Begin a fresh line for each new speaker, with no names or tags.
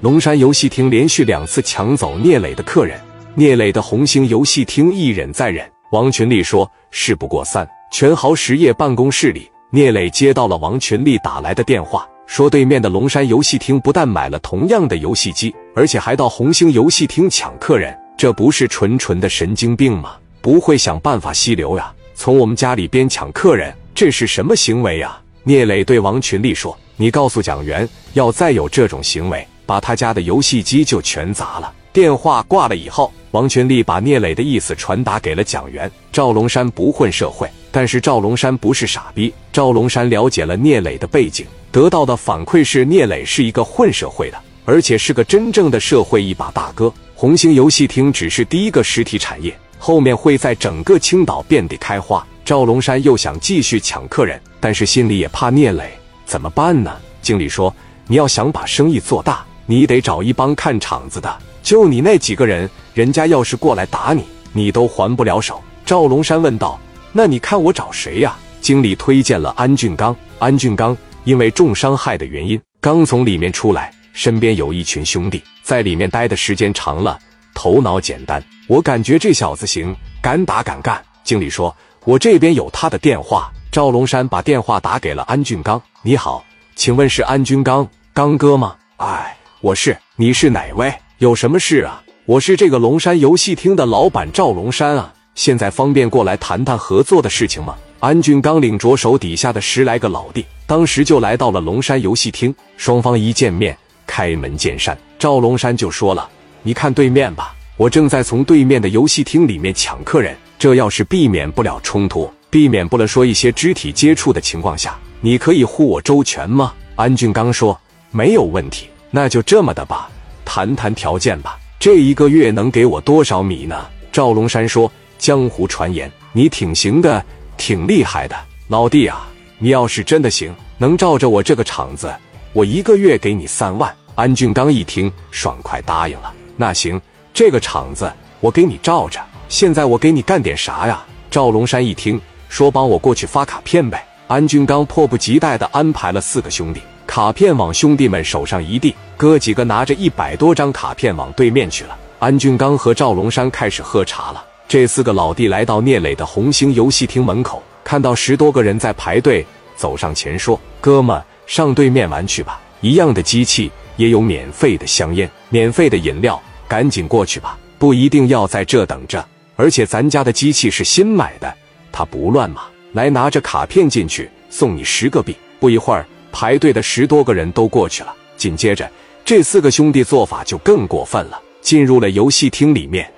龙山游戏厅连续两次抢走聂磊的客人，聂磊的红星游戏厅一忍再忍。王群力说：“事不过三。”全豪实业办公室里，聂磊接到了王群力打来的电话，说对面的龙山游戏厅不但买了同样的游戏机，而且还到红星游戏厅抢客人，这不是纯纯的神经病吗？不会想办法吸流呀？从我们家里边抢客人，这是什么行为呀？聂磊对王群力说：“你告诉蒋元，要再有这种行为，把他家的游戏机就全砸了。”电话挂了以后，王群力把聂磊的意思传达给了蒋元。赵龙山不混社会。但是赵龙山不是傻逼，赵龙山了解了聂磊的背景，得到的反馈是聂磊是一个混社会的，而且是个真正的社会一把大哥。红星游戏厅只是第一个实体产业，后面会在整个青岛遍地开花。赵龙山又想继续抢客人，但是心里也怕聂磊，怎么办呢？经理说：“你要想把生意做大，你得找一帮看场子的，就你那几个人，人家要是过来打你，你都还不了手。”赵龙山问道。那你看我找谁呀？经理推荐了安俊刚。安俊刚因为重伤害的原因，刚从里面出来，身边有一群兄弟，在里面待的时间长了，头脑简单。我感觉这小子行，敢打敢干。经理说：“我这边有他的电话。”赵龙山把电话打给了安俊刚：“你好，请问是安俊刚刚哥吗？”“哎，我是。你是哪位？有什么事啊？”“我是这个龙山游戏厅的老板赵龙山啊。”现在方便过来谈谈合作的事情吗？安俊刚领着手底下的十来个老弟，当时就来到了龙山游戏厅。双方一见面，开门见山，赵龙山就说了：“你看对面吧，我正在从对面的游戏厅里面抢客人。这要是避免不了冲突，避免不了说一些肢体接触的情况下，你可以护我周全吗？”安俊刚说：“没有问题，那就这么的吧，谈谈条件吧。这一个月能给我多少米呢？”赵龙山说。江湖传言，你挺行的，挺厉害的，老弟啊！你要是真的行，能照着我这个场子，我一个月给你三万。安俊刚一听，爽快答应了。那行，这个场子我给你照着。现在我给你干点啥呀？赵龙山一听，说帮我过去发卡片呗。安俊刚迫不及待地安排了四个兄弟，卡片往兄弟们手上一递，哥几个拿着一百多张卡片往对面去了。安俊刚和赵龙山开始喝茶了。这四个老弟来到聂磊的红星游戏厅门口，看到十多个人在排队，走上前说：“哥们，上对面玩去吧，一样的机器也有免费的香烟、免费的饮料，赶紧过去吧，不一定要在这等着。而且咱家的机器是新买的，它不乱码。来，拿着卡片进去，送你十个币。”不一会儿，排队的十多个人都过去了。紧接着，这四个兄弟做法就更过分了，进入了游戏厅里面。